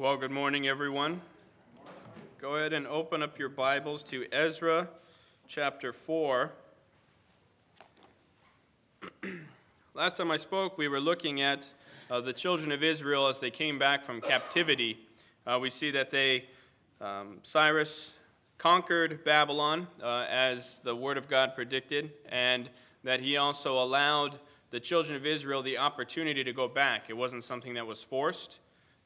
Well, good morning, everyone. Go ahead and open up your Bibles to Ezra chapter 4. Last time I spoke, we were looking at uh, the children of Israel as they came back from captivity. Uh, we see that they, um, Cyrus conquered Babylon uh, as the Word of God predicted, and that he also allowed the children of Israel the opportunity to go back. It wasn't something that was forced,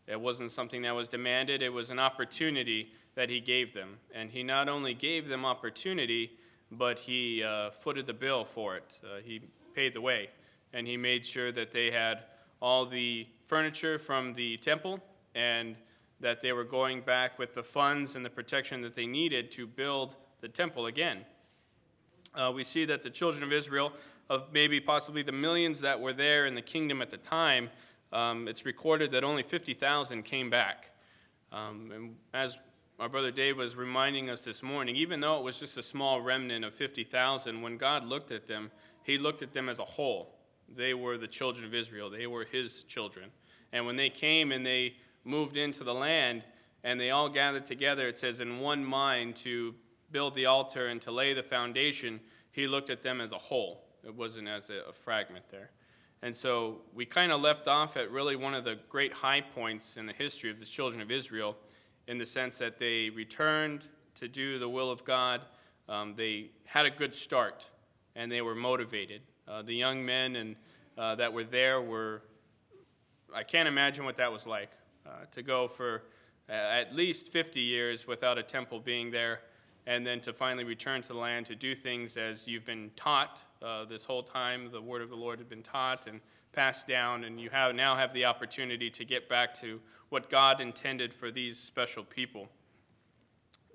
it wasn't something that was demanded, it was an opportunity that he gave them. And he not only gave them opportunity, but he uh, footed the bill for it. Uh, he paid the way, and he made sure that they had all the furniture from the temple and that they were going back with the funds and the protection that they needed to build the temple again. Uh, we see that the children of Israel of maybe possibly the millions that were there in the kingdom at the time, um, it's recorded that only 50,000 came back. Um, and as our brother Dave was reminding us this morning, even though it was just a small remnant of 50,000, when God looked at them, he looked at them as a whole. They were the children of Israel, they were his children. And when they came and they moved into the land, and they all gathered together, it says, in one mind to build the altar and to lay the foundation, he looked at them as a whole. It wasn't as a, a fragment there. And so we kind of left off at really one of the great high points in the history of the children of Israel in the sense that they returned to do the will of God. Um, they had a good start and they were motivated. Uh, the young men and, uh, that were there were, I can't imagine what that was like uh, to go for uh, at least 50 years without a temple being there and then to finally return to the land to do things as you've been taught uh, this whole time. The word of the Lord had been taught and passed down, and you have, now have the opportunity to get back to what God intended for these special people.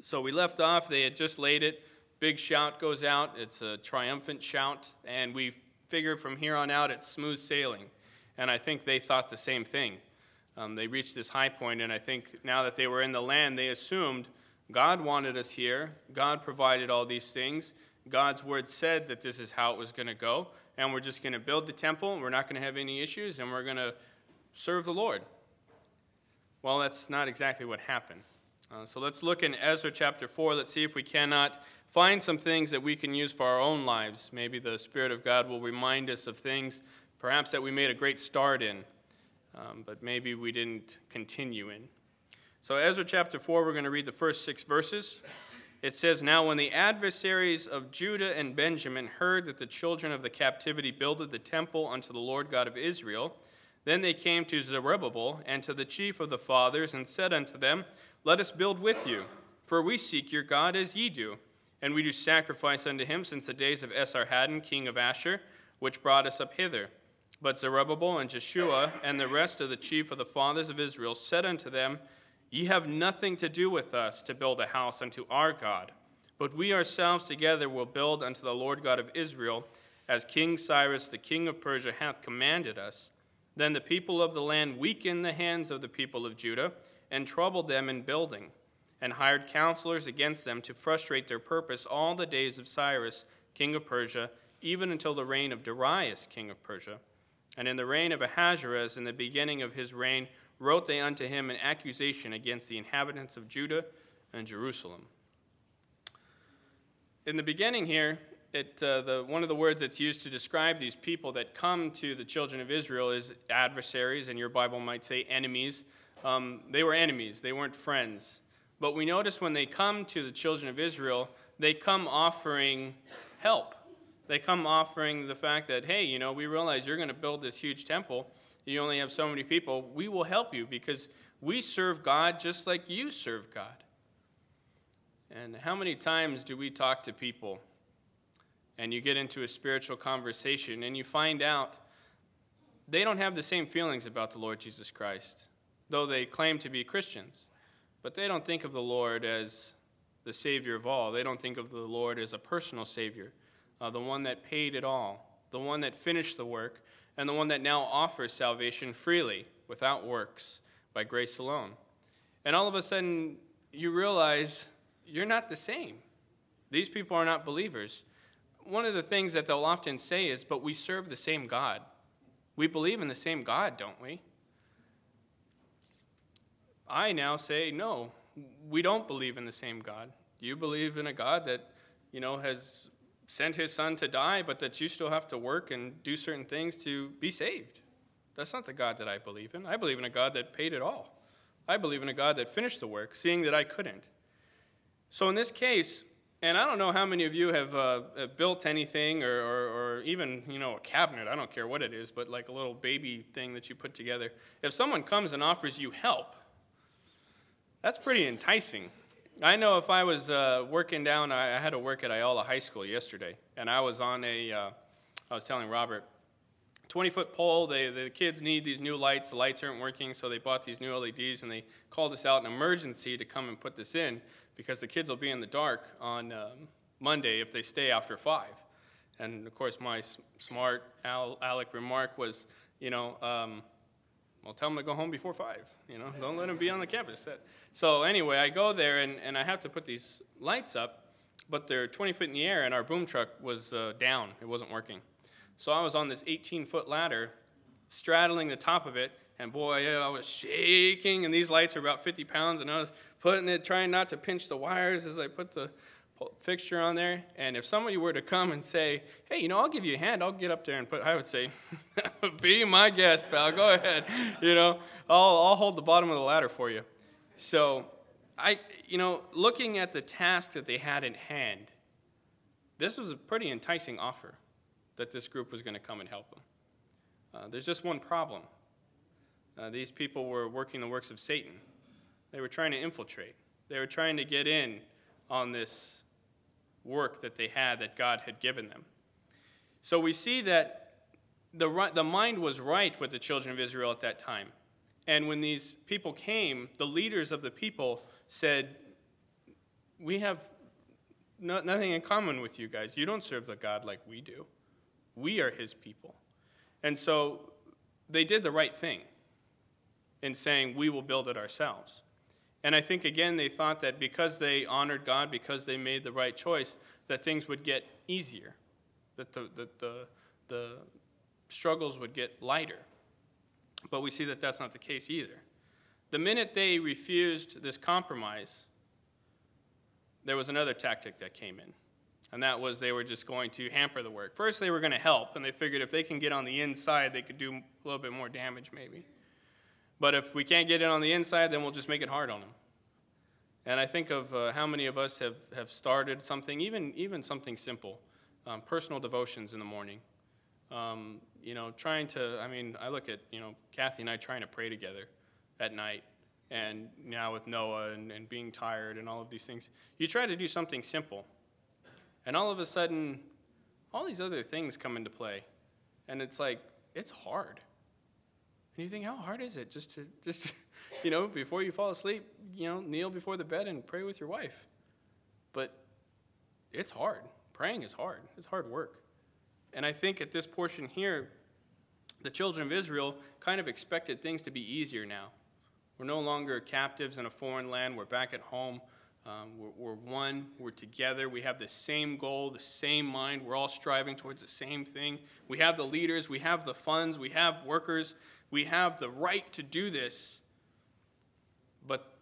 So we left off, they had just laid it. Big shout goes out. It's a triumphant shout, and we figure from here on out it's smooth sailing. And I think they thought the same thing. Um, they reached this high point, and I think now that they were in the land, they assumed God wanted us here. God provided all these things. God's word said that this is how it was going to go. And we're just going to build the temple. and We're not going to have any issues. And we're going to serve the Lord. Well, that's not exactly what happened. Uh, so let's look in Ezra chapter 4. Let's see if we cannot find some things that we can use for our own lives. Maybe the Spirit of God will remind us of things perhaps that we made a great start in, um, but maybe we didn't continue in. So, Ezra chapter 4, we're going to read the first six verses. It says, Now when the adversaries of Judah and Benjamin heard that the children of the captivity builded the temple unto the Lord God of Israel, then they came to Zerubbabel and to the chief of the fathers, and said unto them, Let us build with you, for we seek your God as ye do. And we do sacrifice unto him since the days of Esarhaddon, king of Assur, which brought us up hither. But Zerubbabel and Jeshua and the rest of the chief of the fathers of Israel said unto them, Ye have nothing to do with us to build a house unto our God, but we ourselves together will build unto the Lord God of Israel, as King Cyrus the king of Persia hath commanded us. Then the people of the land weakened the hands of the people of Judah, and troubled them in building, and hired counselors against them to frustrate their purpose all the days of Cyrus king of Persia, even until the reign of Darius king of Persia. And in the reign of Ahasuerus, in the beginning of his reign, wrote they unto him an accusation against the inhabitants of Judah and Jerusalem. In the beginning here, it, uh, the, one of the words that's used to describe these people that come to the children of Israel is adversaries, and your Bible might say enemies. Um, they were enemies, they weren't friends. But we notice when they come to the children of Israel, they come offering help. They come offering the fact that, hey, you know, we realize you're going to build this huge temple, you only have so many people, we will help you because we serve God just like you serve God. And how many times do we talk to people and you get into a spiritual conversation and you find out they don't have the same feelings about the Lord Jesus Christ, though they claim to be Christians, but they don't think of the Lord as the Savior of all. They don't think of the Lord as a personal Savior, uh, the one that paid it all, the one that finished the work, and the one that now offers salvation freely, without works, by grace alone. And all of a sudden, you realize you're not the same. These people are not believers. One of the things that they'll often say is, but we serve the same God. We believe in the same God, don't we? I now say, no, we don't believe in the same God. You believe in a God that, you know, has sent his son to die, but that you still have to work and do certain things to be saved. That's not the God that I believe in. I believe in a God that paid it all. I believe in a God that finished the work, seeing that I couldn't. So in this case, and I don't know how many of you have uh, built anything or, or, or, even, you know, a cabinet, I don't care what it is, but like a little baby thing that you put together. If someone comes and offers you help, that's pretty enticing. I know if I was uh, working down, I, had to work at Ayala High School yesterday, and I was on a, uh, I was telling Robert, 20 foot pole, they, the kids need these new lights, the lights aren't working, so they bought these new LEDs, and they called us out in emergency to come and put this in because the kids will be in the dark on um, Monday if they stay after 5. And of course, my smart Al- Alec remark was, you know, um, well, tell them to go home before 5. You know, don't let them be on the campus. So anyway, I go there and, and I have to put these lights up, but they're 20 foot in the air, and our boom truck was uh, down. It wasn't working. So I was on this 18 foot ladder, straddling the top of it, and boy, I was shaking, and these lights are about 50 pounds, and I was putting it, trying not to pinch the wires as I put the fixture on there. And if somebody were to come and say, hey, you know, I'll give you a hand, I'll get up there and put, I would say, be my guest, pal, go ahead. You know, I'll, I'll hold the bottom of the ladder for you. So, I, you know, looking at the task that they had in hand, this was a pretty enticing offer that this group was going to come and help them. Uh, there's just one problem. Uh, these people were working the works of Satan. They were trying to infiltrate. They were trying to get in on this work that they had that God had given them. So we see that the, the mind was right with the children of Israel at that time. And when these people came, the leaders of the people said, We have no, nothing in common with you guys. You don't serve the God like we do. We are his people. And so they did the right thing in saying, We will build it ourselves. And I think, again, they thought that because they honored God, because they made the right choice, that things would get easier, that the, that the, the struggles would get lighter. But we see that that's not the case either. The minute they refused this compromise, there was another tactic that came in. And that was they were just going to hamper the work. First, they were going to help, and they figured if they can get on the inside, they could do a little bit more damage, maybe. But if we can't get it on the inside, then we'll just make it hard on them. And I think of uh, how many of us have, have started something, even, even something simple, um, personal devotions in the morning. Um, you know, trying to, I mean, I look at, you know, Kathy and I trying to pray together at night. And now with Noah and, and being tired and all of these things, you try to do something simple. And all of a sudden, all these other things come into play. And it's like, it's hard. And you think, how hard is it just to just you know, before you fall asleep, you know, kneel before the bed and pray with your wife. But it's hard. Praying is hard. It's hard work. And I think at this portion here, the children of Israel kind of expected things to be easier now. We're no longer captives in a foreign land. We're back at home. Um, we're, we're, one. We're together. We have the same goal, the same mind. We're all striving towards the same thing. We have the leaders. We have the funds. We have workers we have the right to do this, but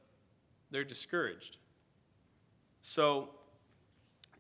they're discouraged. So,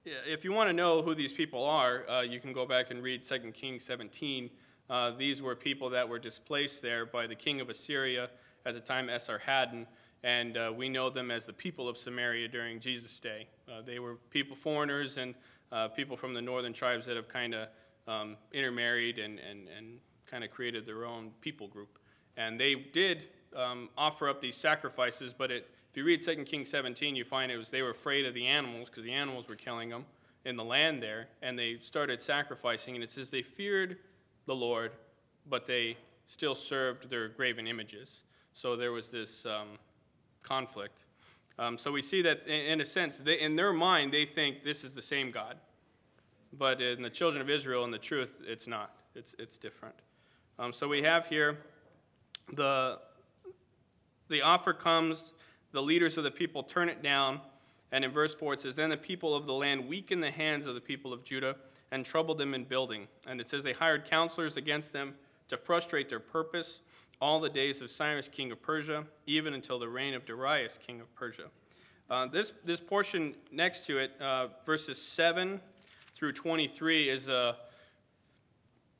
if you want to know who these people are, uh, you can go back and read 2 Kings 17. Uh, these were people that were displaced there by the king of Assyria at the time, Esarhaddon, and uh, we know them as the people of Samaria during Jesus' day. Uh, they were people, foreigners, and uh, people from the northern tribes that have kind of um, intermarried and, and, and kind of created their own people group. And they did um, offer up these sacrifices, but it, if you read 2 Kings 17, you find it was they were afraid of the animals because the animals were killing them in the land there, and they started sacrificing. And it says they feared the Lord, but they still served their graven images. So there was this um, conflict. Um, so we see that, in, in a sense, they, in their mind, they think this is the same God. But in the children of Israel, in the truth, it's not. It's, it's different. Um, so we have here the, the offer comes, the leaders of the people turn it down, and in verse 4 it says, Then the people of the land weakened the hands of the people of Judah and troubled them in building. And it says they hired counselors against them to frustrate their purpose all the days of Cyrus, king of Persia, even until the reign of Darius, king of Persia. Uh, this, this portion next to it, uh, verses 7 through 23, is a,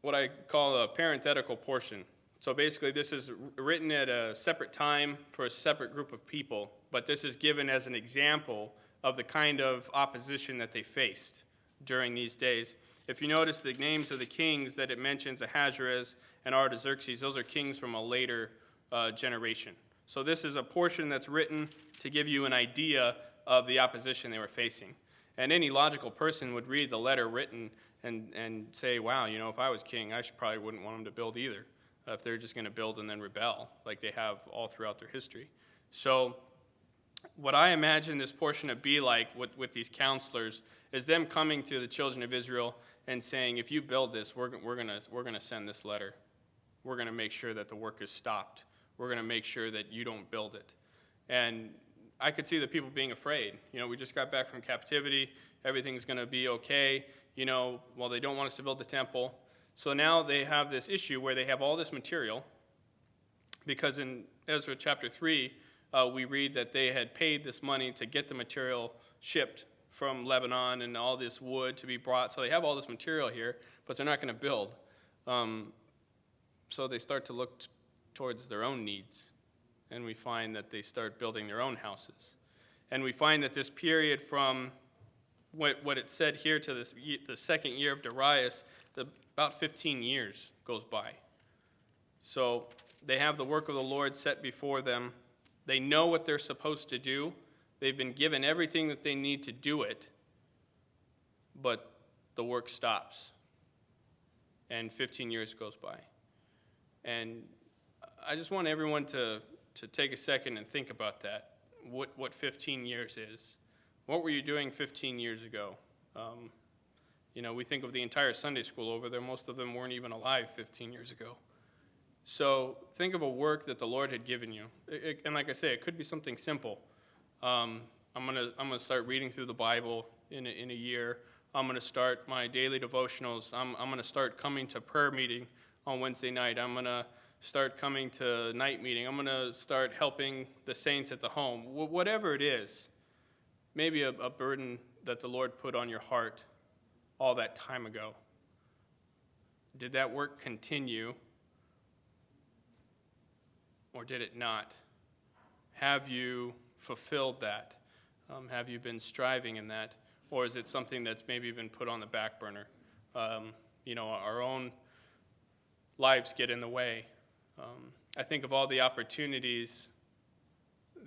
what I call a parenthetical portion. So basically, this is written at a separate time for a separate group of people, but this is given as an example of the kind of opposition that they faced during these days. If you notice the names of the kings that it mentions, Ahasuerus and Artaxerxes, those are kings from a later uh, generation. So this is a portion that's written to give you an idea of the opposition they were facing. And any logical person would read the letter written and, and say, wow, you know, if I was king, I should, probably wouldn't want them to build either, uh, if they're just going to build and then rebel, like they have all throughout their history. So what I imagine this portion to be like with, with these counselors is them coming to the children of Israel and saying, if you build this, we're, we're going we're gonna send this letter. We're going to make sure that the work is stopped. We're going to make sure that you don't build it. And I could see the people being afraid. You know, we just got back from captivity. Everything's going to be okay. You know, well, they don't want us to build the temple. So now they have this issue where they have all this material because in Ezra chapter 3, uh, we read that they had paid this money to get the material shipped from Lebanon and all this wood to be brought. So they have all this material here, but they're not going to build. Um, so they start to look t- towards their own needs, and we find that they start building their own houses. And we find that this period from what, what it said here to this, the second year of Darius, the, about 15 years goes by. So they have the work of the Lord set before them they know what they're supposed to do. They've been given everything that they need to do it, but the work stops. And 15 years goes by. And I just want everyone to, to take a second and think about that. What, what 15 years is. What were you doing 15 years ago? Um, you know, we think of the entire Sunday school over there. Most of them weren't even alive 15 years ago. So think of a work that the Lord had given you. It, it, and like I say, it could be something simple. Um, I'm going to I'm gonna start reading through the Bible in a, in a year. I'm going to start my daily devotionals. I'm, I'm going to start coming to prayer meeting on Wednesday night. I'm going to start coming to night meeting. I'm going to start helping the saints at the home. Whatever it is, maybe a, a burden that the Lord put on your heart all that time ago. Did that work continue? or did it not? Have you fulfilled that? Um, have you been striving in that? Or is it something that's maybe been put on the back burner? Um, you know, our own lives get in the way. Um, I think of all the opportunities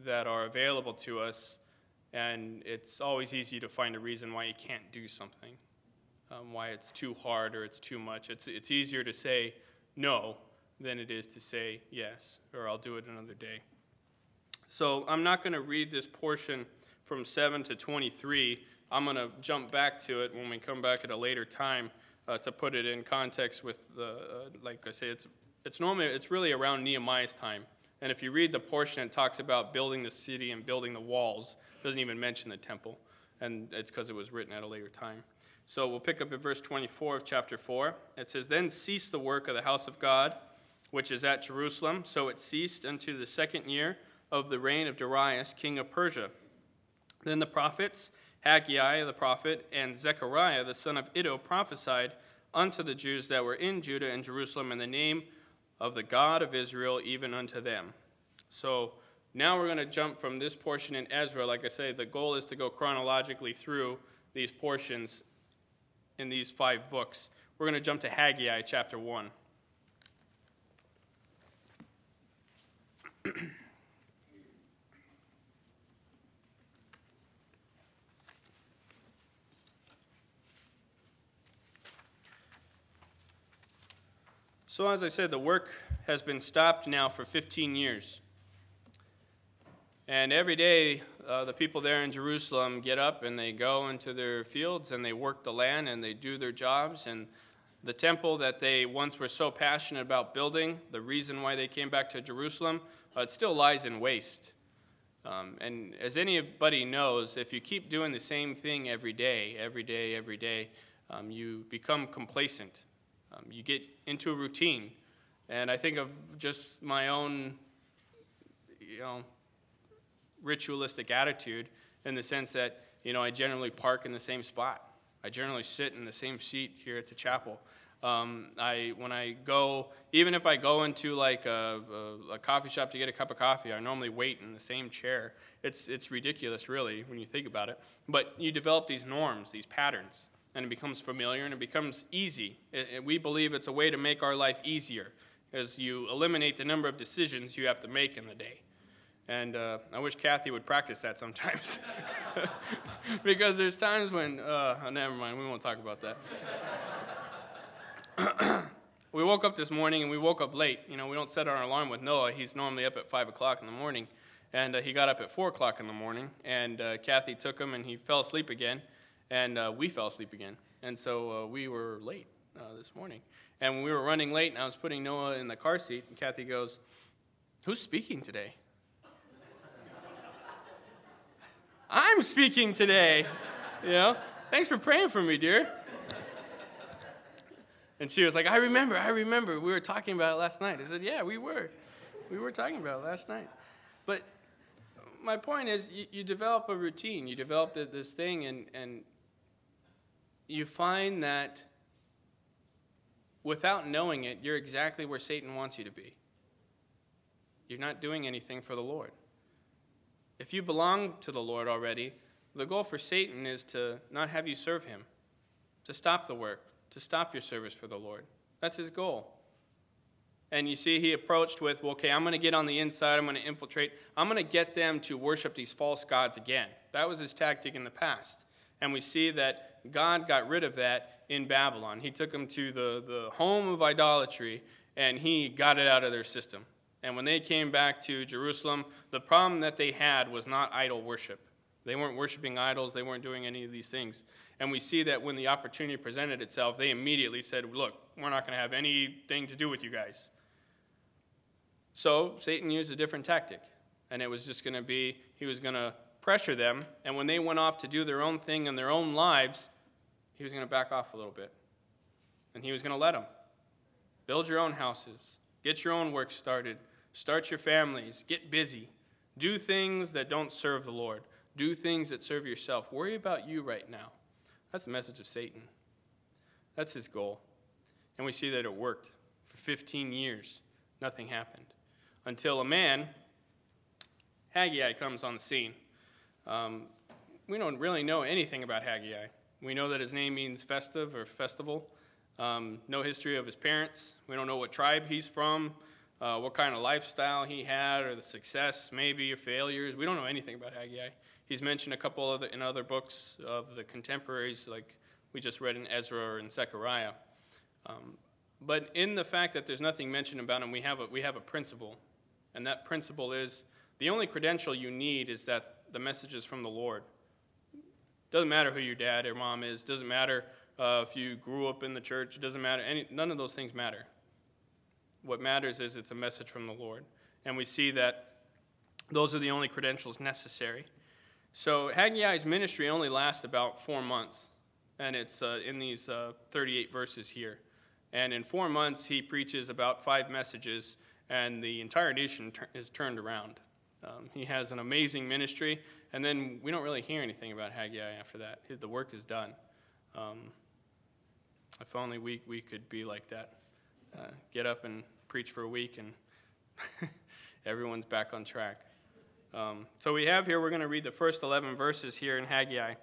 that are available to us, and it's always easy to find a reason why you can't do something, um, why it's too hard or it's too much. It's, it's easier to say no than it is to say yes, or I'll do it another day. So I'm not going to read this portion from 7 to 23. I'm going to jump back to it when we come back at a later time uh, to put it in context with the, uh, like I say, it's, it's normally, it's really around Nehemiah's time. And if you read the portion, it talks about building the city and building the walls. Doesn't even mention the temple. And it's because it was written at a later time. So we'll pick up at verse 24 of chapter 4. It says, Then ceased the work of the house of God which is at Jerusalem. So it ceased unto the second year of the reign of Darius, king of Persia. Then the prophets, Haggai the prophet, and Zechariah the son of Iddo prophesied unto the Jews that were in Judah and Jerusalem in the name of the God of Israel, even unto them. So now we're going to jump from this portion in Ezra. Like I say, the goal is to go chronologically through these portions in these five books. We're going to jump to Haggai chapter 1. so, as I said, the work has been stopped now for 15 years. And every day, uh, the people there in Jerusalem get up and they go into their fields and they work the land and they do their jobs. And the temple that they once were so passionate about building, the reason why they came back to Jerusalem, uh, it still lies in waste. Um, and as anybody knows, if you keep doing the same thing every day, every day, every day, um, you become complacent. Um, you get into a routine. And I think of just my own, you know, ritualistic attitude in the sense that, you know, I generally park in the same spot. I generally sit in the same seat here at the chapel. Um, I when I go, even if I go into like a, a, a, coffee shop to get a cup of coffee, I normally wait in the same chair. It's it's ridiculous, really, when you think about it. But you develop these norms, these patterns, and it becomes familiar and it becomes easy. It, it, we believe it's a way to make our life easier, as you eliminate the number of decisions you have to make in the day. And uh, I wish Kathy would practice that sometimes. because there's times when, uh, oh, never mind, we won't talk about that. we woke up this morning and we woke up late. You know, we don't set our alarm with Noah. He's normally up at 5 o'clock in the morning. And uh, he got up at 4 o'clock in the morning. And uh, Kathy took him and he fell asleep again. And uh, we fell asleep again. And so uh, we were late this morning. And when we were running late and I was putting Noah in the car seat, and Kathy goes, Who's speaking today? I'm speaking today. You know, thanks for praying for me, dear. And she was like, I remember, I remember. We were talking about it last night. I said, Yeah, we were. We were talking about it last night. But my point is, you, you develop a routine, you develop this thing, and, and you find that without knowing it, you're exactly where Satan wants you to be. You're not doing anything for the Lord. If you belong to the Lord already, the goal for Satan is to not have you serve him, to stop the work, to stop your service for the Lord. That's his goal. And you see, he approached with, well, okay, I'm going to get on the inside, I'm going to infiltrate, I'm going to get them to worship these false gods again. That was his tactic in the past. And we see that God got rid of that in Babylon. He took them to the, the home of idolatry and he got it out of their system. And when they came back to Jerusalem, the problem that they had was not idol worship. They weren't worshiping idols, they weren't doing any of these things. And we see that when the opportunity presented itself, they immediately said, Look, we're not going to have anything to do with you guys. So Satan used a different tactic. And it was just going to be, he was going to pressure them. And when they went off to do their own thing in their own lives, he was going to back off a little bit. And he was going to let them. Build your own houses, get your own work started, start your families, get busy, do things that don't serve the Lord, do things that serve yourself. Worry about you right now. That's the message of Satan. That's his goal. And we see that it worked. For 15 years, nothing happened. Until a man, Haggai, comes on the scene. Um, we don't really know anything about Haggai. We know that his name means festive or festival. Um, no history of his parents. We don't know what tribe he's from, uh, what kind of lifestyle he had, or the success, maybe, or failures. We don't know anything about Haggai. He's mentioned a couple of the, in other books of the contemporaries, like we just read in Ezra or in Zechariah. Um, but in the fact that there's nothing mentioned about him, we have, a, we have a principle. And that principle is the only credential you need is that the message is from the Lord. Doesn't matter who your dad or mom is, doesn't matter uh, if you grew up in the church, it doesn't matter. Any, none of those things matter. What matters is it's a message from the Lord. And we see that those are the only credentials necessary. So Haggai's ministry only lasts about four months, and it's uh, in these uh, 38 verses here. And in four months, he preaches about five messages, and the entire nation is turned around. Um, he has an amazing ministry, and then we don't really hear anything about Haggai after that. The work is done. Um, if only we, we could be like that. Uh, get up and preach for a week, and everyone's back on track. Um, so we have here, we're going to read the first 11 verses here in Haggai.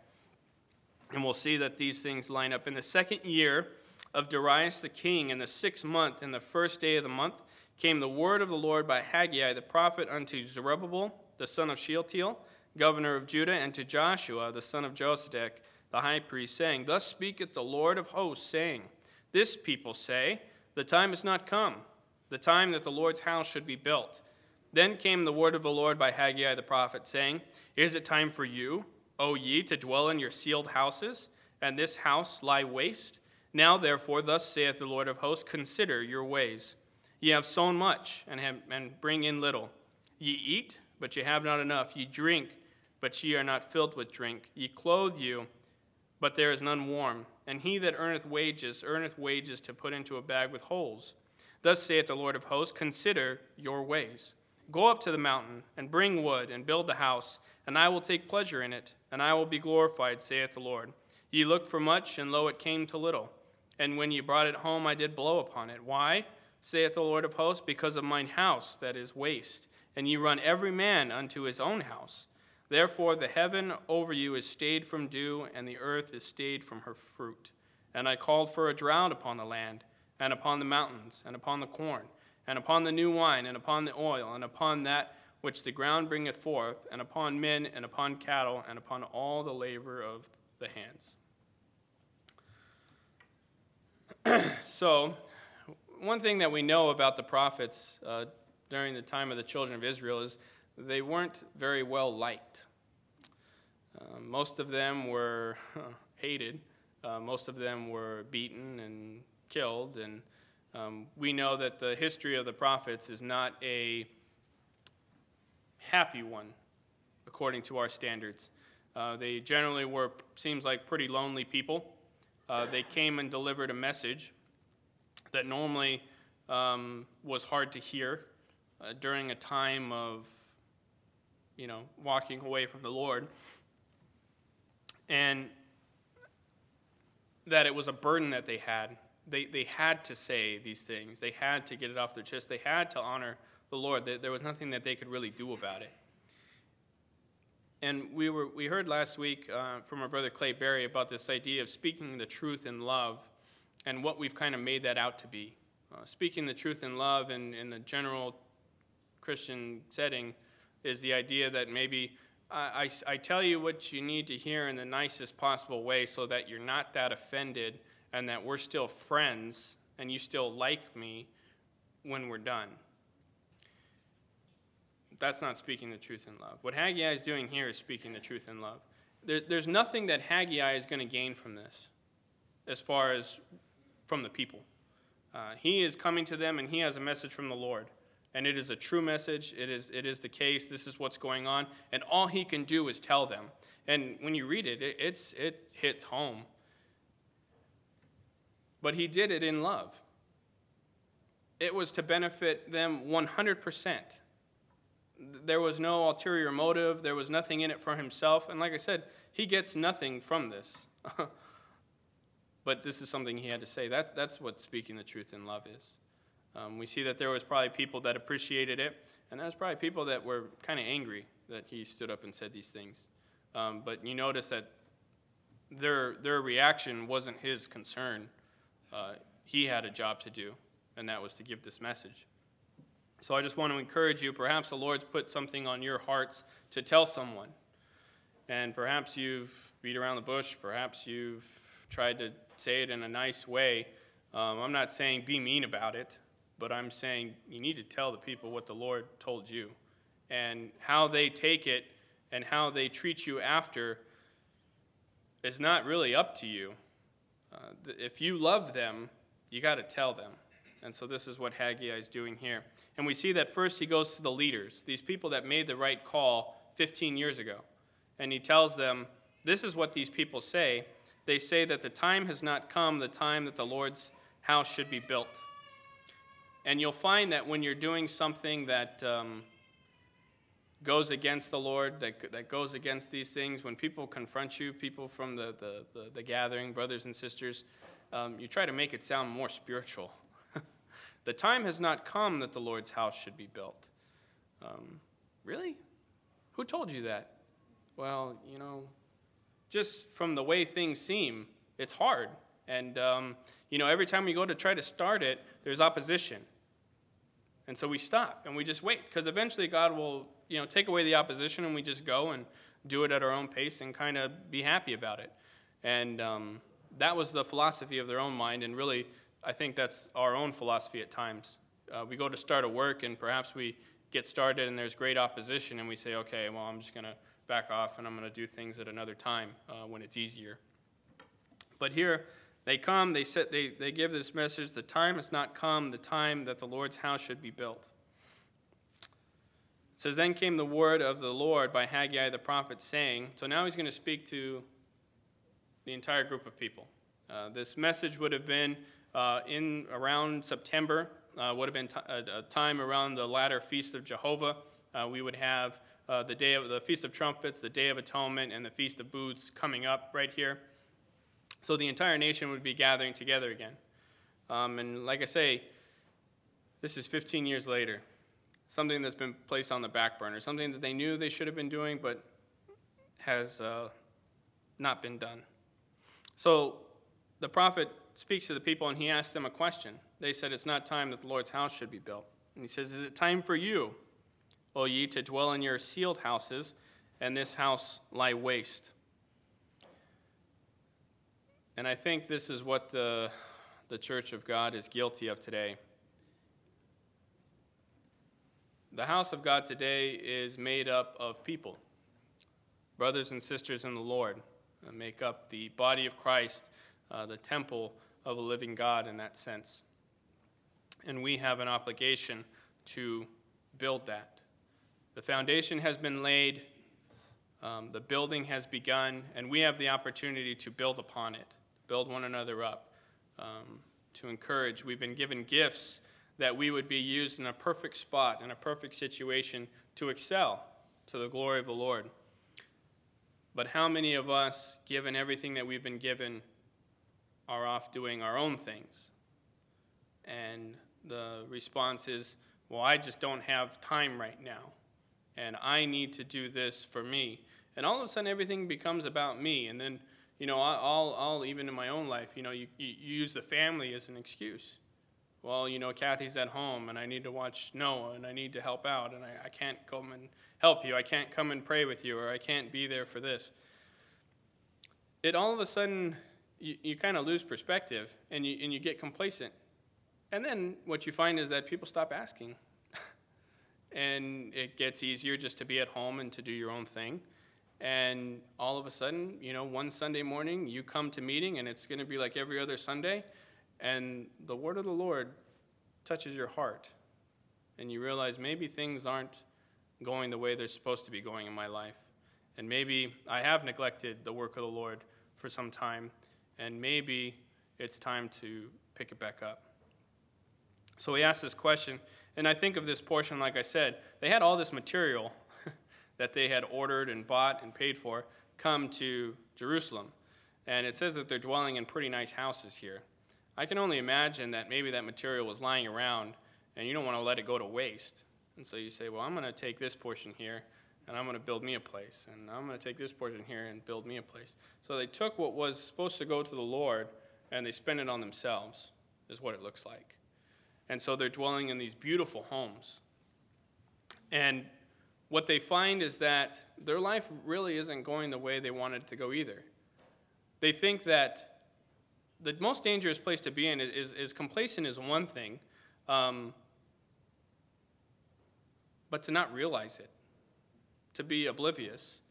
And we'll see that these things line up. In the second year of Darius the king, in the sixth month, in the first day of the month, came the word of the Lord by Haggai the prophet unto Zerubbabel, the son of Shealtiel, governor of Judah, and to Joshua, the son of Josedech, the high priest, saying, Thus speaketh the Lord of hosts, saying, This people say, The time is not come, the time that the Lord's house should be built. Then came the word of the Lord by Haggai the prophet, saying, Is it time for you, O ye, to dwell in your sealed houses, and this house lie waste? Now, therefore, thus saith the Lord of hosts, Consider your ways. Ye have sown much, and, have, and bring in little. Ye eat, but ye have not enough. Ye drink, but ye are not filled with drink. Ye clothe you, but there is none warm. And he that earneth wages, earneth wages to put into a bag with holes Thus saith the Lord of hosts Consider your ways. Go up to the mountain, and bring wood, and build the house, and I will take pleasure in it, and I will be glorified, saith the Lord. Ye looked for much, and lo, it came to little. And when ye brought it home, I did blow upon it. Why? saith the Lord of hosts, because of mine house that is waste, and ye run every man unto his own house. Therefore the heaven over you is stayed from dew, and the earth is stayed from her fruit. And I called for a drought upon the land, and upon the mountains, and upon the corn, and upon the new wine, and upon the oil, and upon that which the ground bringeth forth, and upon men, and upon cattle, and upon all the labor of the hands. so, one thing that we know about the prophets uh, during the time of the children of Israel is they weren't very well liked. Uh, most of them were hated. Uh, most of them were beaten and killed. And um, we know that the history of the prophets is not a happy one according to our standards. Uh, they generally were, seems like, pretty lonely people. Uh, they came and delivered a message that normally um, was hard to hear uh, during a time of, you know, walking away from the Lord. And that it was a burden that they had. They, they had to say these things. They had to get it off their chest. They had to honor the Lord. There was nothing that they could really do about it. And we, were, we heard last week uh, from our brother Clay Berry about this idea of speaking the truth in love and what we've kind of made that out to be. Uh, speaking the truth in love in, in a general Christian setting is the idea that maybe I, I, I tell you what you need to hear in the nicest possible way so that you're not that offended and that we're still friends and you still like me when we're done. That's not speaking the truth in love. What Haggai is doing here is speaking the truth in love. There, there's nothing that Haggai is going to gain from this as far as from the people. Uh, he is coming to them and he has a message from the Lord and it is a true message. It is, it is the case. This is what's going on. And all he can do is tell them. And when you read it, it it's, it hits home. But he did it in love. It was to benefit them 100%. There was no ulterior motive, there was nothing in it for himself. And like I said, he gets nothing from this. but this is something he had to say. That, that's what speaking the truth in love is. Um, we see that there was probably people that appreciated it, and there was probably people that were kind of angry that he stood up and said these things. Um, but you notice that their their reaction wasn't his concern. Uh, he had a job to do, and that was to give this message. So I just want to encourage you. Perhaps the Lord's put something on your hearts to tell someone, and perhaps you've beat around the bush. Perhaps you've tried to say it in a nice way. Um, I'm not saying be mean about it but I'm saying you need to tell the people what the Lord told you. And how they take it and how they treat you after is not really up to you. Uh, if you love them, you got to tell them. And so this is what Haggai is doing here. And we see that first he goes to the leaders, these people that made the right call 15 years ago. And he tells them, This is what these people say. They say that the time has not come, the time that the Lord's house should be built. And you'll find that when you're doing something that um, goes against the Lord, that, that goes against these things, when people confront you, people from the, the, the, the gathering, brothers and sisters, um, you try to make it sound more spiritual. the time has not come that the Lord's house should be built. Um, really? Who told you that? Well, you know, just from the way things seem, it's hard. And, um, you know, every time we go to try to start it, there's opposition. And so we stop and we just wait because eventually God will, you know, take away the opposition and we just go and do it at our own pace and kind of be happy about it. And um, that was the philosophy of their own mind. And really, I think that's our own philosophy at times. Uh, we go to start a work and perhaps we get started and there's great opposition and we say, okay, well, I'm just going to back off and I'm going to do things at another time uh, when it's easier. But here, they come, they, sit, they, they give this message the time has not come, the time that the Lord's house should be built. It says, Then came the word of the Lord by Haggai the prophet, saying, So now he's going to speak to the entire group of people. Uh, this message would have been uh, in around September uh, would have been t- a, a, time around the latter feast of Jehovah. Uh, we would have uh, the day of the Feast of Trumpets, the Day of Atonement, and the Feast of Booths coming up right here. So the entire nation would be gathering together again. Um, and like I say, this is 15 years later. Something that's been placed on the back burner, something that they knew they should have been doing, but has uh, not been done. So the prophet speaks to the people and he asks them a question. They said, It's not time that the Lord's house should be built. And he says, Is it time for you, O ye, to dwell in your sealed houses, and this house lie waste? And I think this is what the, the church of God is guilty of today. The house of God today is made up of people, brothers and sisters in the Lord, make up the body of Christ, uh, the temple of a living God in that sense. And we have an obligation to build that. The foundation has been laid, um, the building has begun, and we have the opportunity to build upon it build one another up, um, to encourage. We've been given gifts that we would be used in a perfect spot, in a perfect situation to excel to the glory of the Lord. But how many of us, given everything that we've been given, are off doing our own things? And the response is, well, I just don't have time right now. And I need to do this for me. And all of a sudden, everything becomes about me. And then you know, I'll, I'll even in my own life, you know, you, you use the family as an excuse. Well, you know, Kathy's at home and I need to watch Noah and I need to help out and I, I can't come and help you. I can't come and pray with you or I can't be there for this. It all of a sudden, you, you kind of lose perspective and you, and you get complacent. And then what you find is that people stop asking. and it gets easier just to be at home and to do your own thing and all of a sudden, you know, one Sunday morning you come to meeting and it's going to be like every other Sunday, and the word of the Lord touches your heart, and you realize maybe things aren't going the way they're supposed to be going in my life. And maybe I have neglected the work of the Lord for some time, and maybe it's time to pick it back up. So he asked this question, and I think of this portion, like I said, they had all this material that they had ordered and bought and paid for come to Jerusalem. And it says that they're dwelling in pretty nice houses here. I can only imagine that maybe that material was lying around and you don't want to let it go to waste. And so you say, well, I'm going to take this portion here and I'm going to build me a place. And I'm going to take this portion here and build me a place. So they took what was supposed to go to the Lord and they spent it on themselves, is what it looks like. And so they're dwelling in these beautiful homes. And what they find is that their life really isn't going the way they wanted it to go either. They think that the most dangerous place to be in is, is, is complacent is one thing, um, but to not realize it, to be oblivious.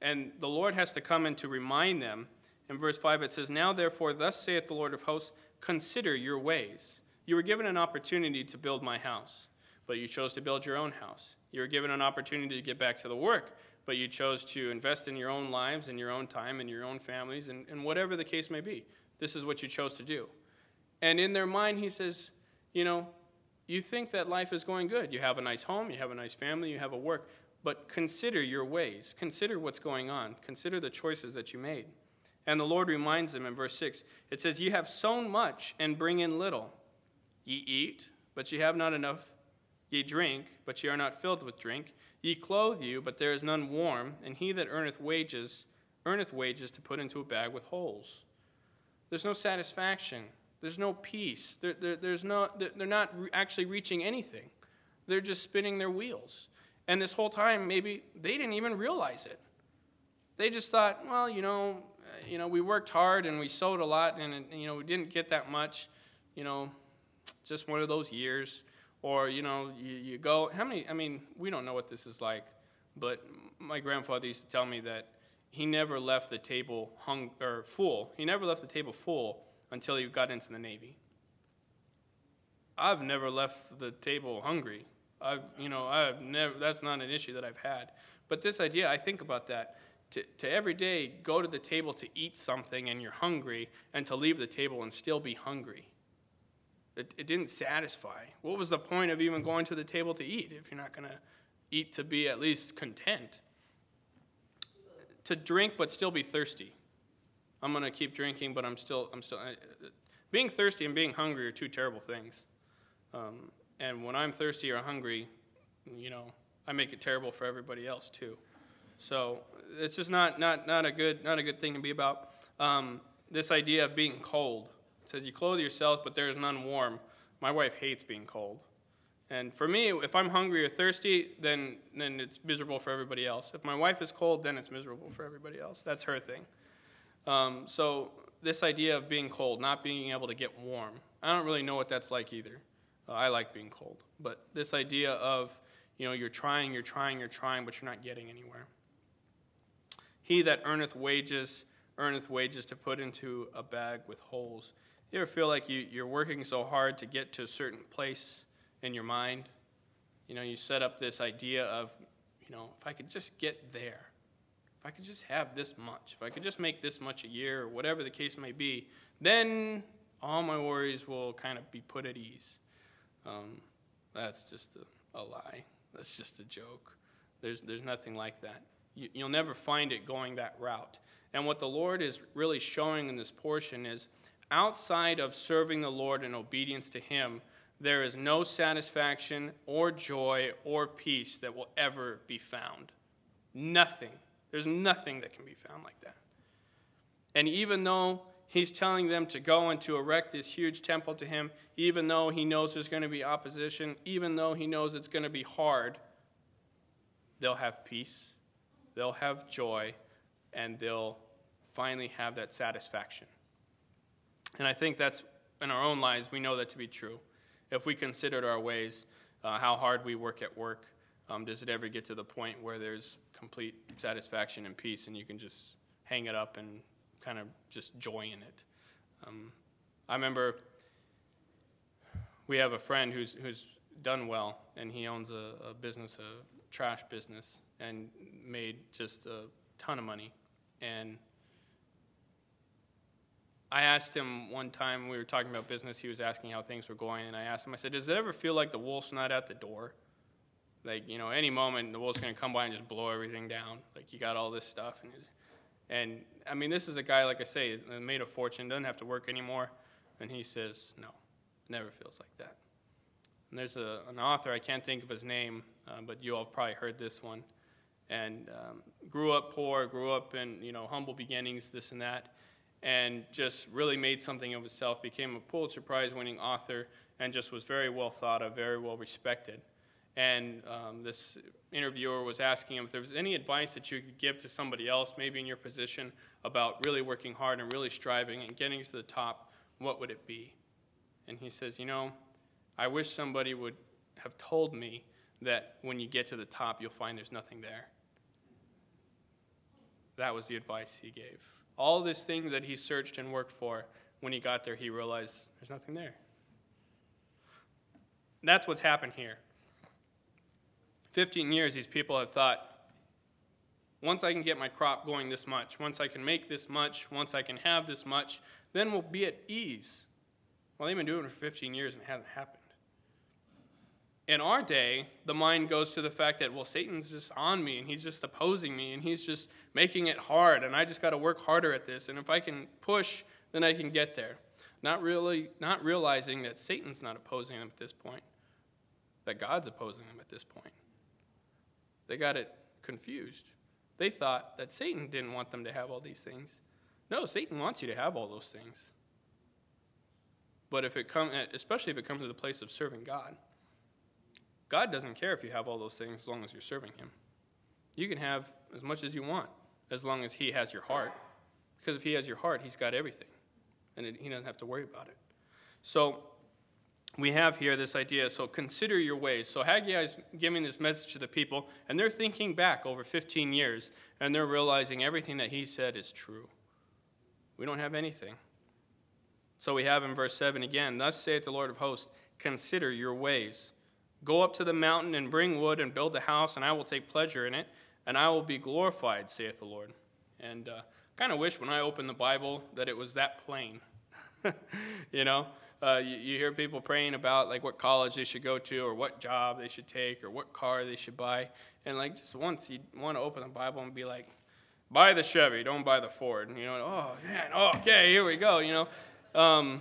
And the Lord has to come in to remind them. In verse 5, it says, Now therefore, thus saith the Lord of hosts, consider your ways. You were given an opportunity to build my house, but you chose to build your own house. You were given an opportunity to get back to the work, but you chose to invest in your own lives and your own time and your own families and, and whatever the case may be. This is what you chose to do. And in their mind, he says, You know, you think that life is going good. You have a nice home, you have a nice family, you have a work, but consider your ways. Consider what's going on. Consider the choices that you made. And the Lord reminds them in verse 6 it says, You have sown much and bring in little. Ye eat, but ye have not enough Ye drink, but ye are not filled with drink. Ye clothe you, but there is none warm. And he that earneth wages, earneth wages to put into a bag with holes. There's no satisfaction. There's no peace. There, there, there's no, they're not actually reaching anything. They're just spinning their wheels. And this whole time, maybe they didn't even realize it. They just thought, well, you know, uh, you know, we worked hard and we sowed a lot, and you know, we didn't get that much. You know, just one of those years. Or, you know, you, you go, how many, I mean, we don't know what this is like, but my grandfather used to tell me that he never left the table hung, or full. He never left the table full until he got into the Navy. I've never left the table hungry. I've, you know, I've never, that's not an issue that I've had. But this idea, I think about that. To, to every day go to the table to eat something and you're hungry, and to leave the table and still be hungry. It, it didn't satisfy. What was the point of even going to the table to eat if you're not going to eat to be at least content? To drink but still be thirsty. I'm going to keep drinking, but I'm still, I'm still. being thirsty and being hungry are two terrible things. Um, and when I'm thirsty or hungry, you know, I make it terrible for everybody else too. So it's just not, not, not, a, good, not a good thing to be about. Um, this idea of being cold. It says you clothe yourself, but there is none warm. My wife hates being cold. And for me, if I'm hungry or thirsty, then, then it's miserable for everybody else. If my wife is cold, then it's miserable for everybody else. That's her thing. Um, so, this idea of being cold, not being able to get warm, I don't really know what that's like either. Uh, I like being cold. But this idea of, you know, you're trying, you're trying, you're trying, but you're not getting anywhere. He that earneth wages, earneth wages to put into a bag with holes. You ever feel like you, you're working so hard to get to a certain place in your mind? You know, you set up this idea of, you know, if I could just get there, if I could just have this much, if I could just make this much a year, or whatever the case may be, then all my worries will kind of be put at ease. Um, that's just a, a lie. That's just a joke. There's, there's nothing like that. You, you'll never find it going that route. And what the Lord is really showing in this portion is outside of serving the Lord in obedience to Him, there is no satisfaction or joy or peace that will ever be found. Nothing. There's nothing that can be found like that. And even though He's telling them to go and to erect this huge temple to Him, even though He knows there's going to be opposition, even though He knows it's going to be hard, they'll have peace they'll have joy, and they'll finally have that satisfaction. And I think that's in our own lives, we know that to be true. If we considered our ways, uh, how hard we work at work, um, does it ever get to the point where there's complete satisfaction and peace and you can just hang it up and kind of just joy in it? Um, I remember we have a friend who's, who's done well, and he owns a, a business, a trash business, and made just a ton of money. And I asked him one time, we were talking about business, he was asking how things were going, and I asked him, I said, Does it ever feel like the wolf's not at the door? Like, you know, any moment the wolf's to come by and just blow everything down. Like, you got all this stuff. And, and I mean, this is a guy, like I say, made a fortune, doesn't have to work anymore. And he says, No, it never feels like that. And there's a, an author, I can't think of his name, uh, but you all have probably heard this one and um, grew up poor, grew up in you know humble beginnings, this and that, and just really made something of himself. Became a Pulitzer Prize-winning author, and just was very well thought of, very well respected. And um, this interviewer was asking him if there was any advice that you could give to somebody else, maybe in your position, about really working hard and really striving and getting to the top. What would it be? And he says, you know, I wish somebody would have told me that when you get to the top, you'll find there's nothing there. That was the advice he gave. All these things that he searched and worked for, when he got there, he realized there's nothing there. That's what's happened here. 15 years, these people have thought, once I can get my crop going this much, once I can make this much, once I can have this much, then we'll be at ease. Well, they've been doing it for 15 years and it hasn't happened in our day, the mind goes to the fact that, well, Satan's just on me and he's just opposing me and he's just making it hard and I just got to work harder at this. And if I can push, then I can get there. Not really, not realizing that Satan's not opposing them at this point, that God's opposing them at this point. They got it confused. They thought that Satan didn't want them to have all these things. No, Satan wants you to have all those things. But if it comes, especially if it comes to the place of serving God, God doesn't care if you have all those things as long as you're serving Him. You can have as much as you want as long as He has your heart. Because if He has your heart, He's got everything. And it, He doesn't have to worry about it. So we have here this idea so consider your ways. So Haggai is giving this message to the people, and they're thinking back over 15 years, and they're realizing everything that He said is true. We don't have anything. So we have in verse 7 again, Thus saith the Lord of hosts, consider your ways. Go up to the mountain and bring wood and build a house, and I will take pleasure in it, and I will be glorified, saith the Lord. And uh, kind of wish when I opened the Bible that it was that plain. you know, uh, you, you hear people praying about like what college they should go to or what job they should take or what car they should buy. And like just once you want to open the Bible and be like, buy the Chevy, don't buy the Ford. And, You know, oh man, okay, here we go. You know, um,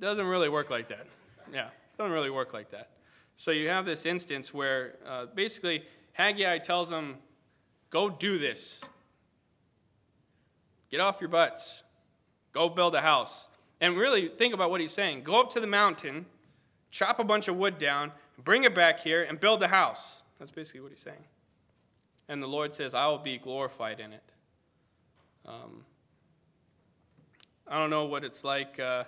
doesn't really work like that. Yeah, doesn't really work like that. So you have this instance where uh, basically Haggai tells them, go do this. Get off your butts. Go build a house. And really think about what he's saying. Go up to the mountain, chop a bunch of wood down, bring it back here, and build a house. That's basically what he's saying. And the Lord says, I will be glorified in it. Um, I don't know what it's like uh,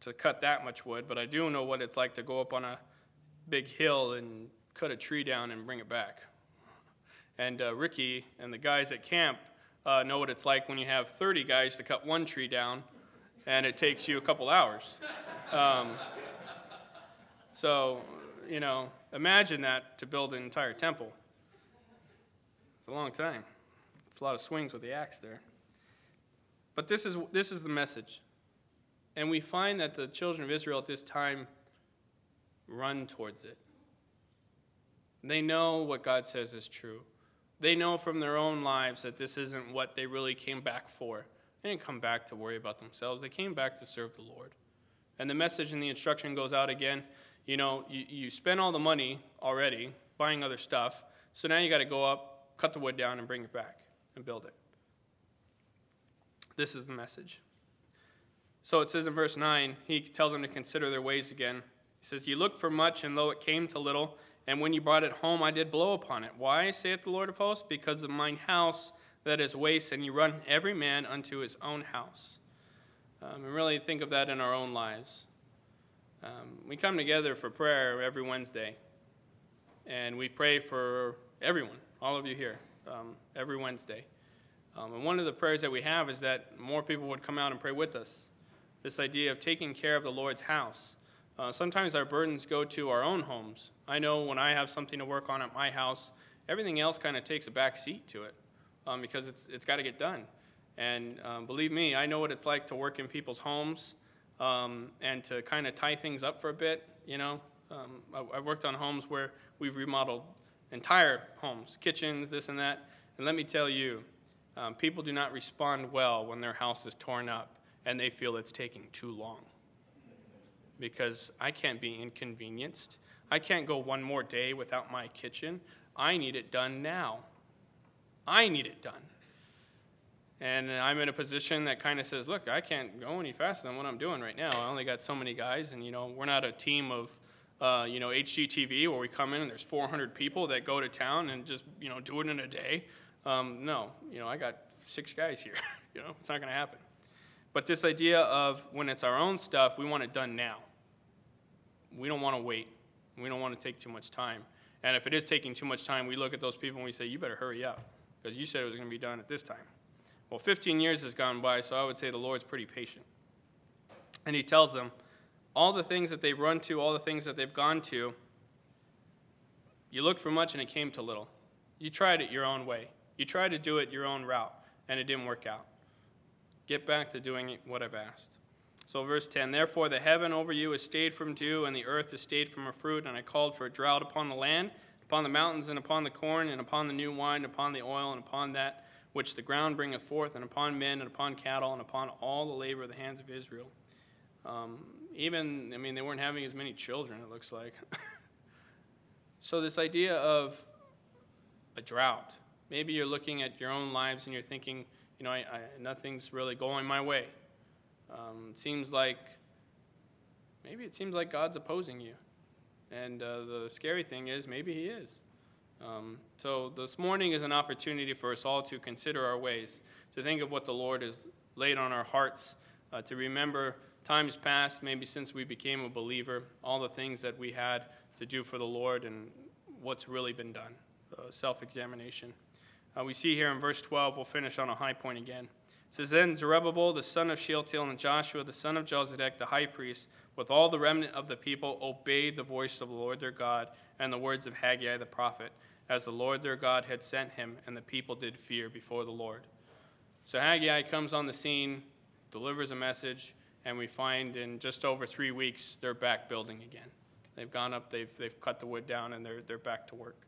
to cut that much wood, but I do know what it's like to go up on a big hill and cut a tree down and bring it back. And uh, Ricky and the guys at camp uh, know what it's like when you have 30 guys to cut one tree down and it takes you a couple hours. Um, so, you know, imagine that to build an entire temple. It's a long time. It's a lot of swings with the axe there. But this is, this is the message. And we find that the children of Israel at this time run towards it. They know what God says is true. They know from their own lives that this isn't what they really came back for. They didn't come back to worry about themselves, they came back to serve the Lord. And the message and the instruction goes out again you know, you, you spend all the money already buying other stuff, so now you got to go up, cut the wood down, and bring it back and build it. This is the message. So it says in verse 9, he tells them to consider their ways again. He says, You looked for much, and lo, it came to little. And when you brought it home, I did blow upon it. Why, saith the Lord of hosts? Because of mine house that is waste, and you run every man unto his own house. Um, and really think of that in our own lives. Um, we come together for prayer every Wednesday, and we pray for everyone, all of you here, um, every Wednesday. Um, and one of the prayers that we have is that more people would come out and pray with us. This idea of taking care of the Lord's house. Uh, sometimes our burdens go to our own homes. I know when I have something to work on at my house, everything else kind of takes a back seat to it um, because it's, it's got to get done. And um, believe me, I know what it's like to work in people's homes um, and to kind of tie things up for a bit. You know, um, I, have worked on homes where we've remodeled entire homes, kitchens, this and that. And let me tell you, um, people do not respond well when their house is torn up and they feel it's taking too long because I can't be inconvenienced. I can't go one more day without my kitchen. I need it done now. I need it done. And I'm in a position that kind of says, look, I can't go any faster than what I'm doing right now. I only got so many guys, and you know, we're not a team of, uh, you know, HGTV where we come in and there's 400 people that go to town and just, you know, do it in a day. Um, no, you know, I got six guys here. you know, it's not going to happen. But this idea of when it's our own stuff, we want it done now. We don't want to wait. We don't want to take too much time. And if it is taking too much time, we look at those people and we say, you better hurry up because you said it was going to be done at this time. Well, 15 years has gone by, so I would say the Lord's pretty patient. And He tells them all the things that they've run to, all the things that they've gone to. You looked for much and it came to little. You tried it your own way. You tried to do it your own route, and it didn't work out. Get back to doing what I've asked. So, verse 10 Therefore, the heaven over you is stayed from dew, and the earth is stayed from a fruit, and I called for a drought upon the land, upon the mountains, and upon the corn, and upon the new wine, and upon the oil, and upon that which the ground bringeth forth, and upon men, and upon cattle, and upon all the labor of the hands of Israel. Um, even, I mean, they weren't having as many children, it looks like. so, this idea of a drought, maybe you're looking at your own lives and you're thinking, you know, I, I, nothing's really going my way. Um, it seems like, maybe it seems like God's opposing you. And uh, the scary thing is, maybe He is. Um, so this morning is an opportunity for us all to consider our ways, to think of what the Lord has laid on our hearts, uh, to remember times past, maybe since we became a believer, all the things that we had to do for the Lord and what's really been done, uh, self examination. Uh, we see here in verse 12, we'll finish on a high point again. It says, Then Zerubbabel, the son of Shealtiel, and Joshua, the son of Josedek, the high priest, with all the remnant of the people, obeyed the voice of the Lord their God and the words of Haggai the prophet as the Lord their God had sent him, and the people did fear before the Lord. So Haggai comes on the scene, delivers a message, and we find in just over three weeks, they're back building again. They've gone up, they've, they've cut the wood down, and they're, they're back to work.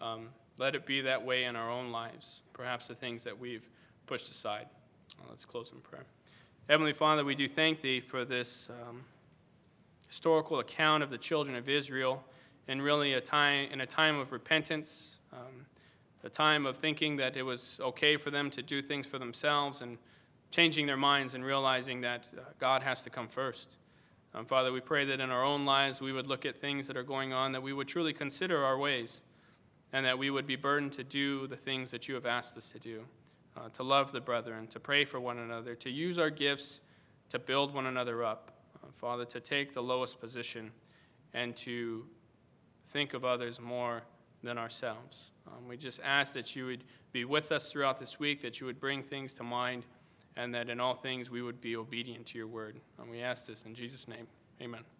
Um, let it be that way in our own lives, perhaps the things that we've pushed aside. Let's close in prayer. Heavenly Father, we do thank Thee for this um, historical account of the children of Israel, and really a time in a time of repentance, um, a time of thinking that it was okay for them to do things for themselves, and changing their minds and realizing that uh, God has to come first. Um, Father, we pray that in our own lives we would look at things that are going on, that we would truly consider our ways, and that we would be burdened to do the things that you have asked us to do uh, to love the brethren, to pray for one another, to use our gifts to build one another up. Uh, Father, to take the lowest position and to think of others more than ourselves. Um, we just ask that you would be with us throughout this week, that you would bring things to mind, and that in all things we would be obedient to your word. And we ask this in Jesus' name. Amen.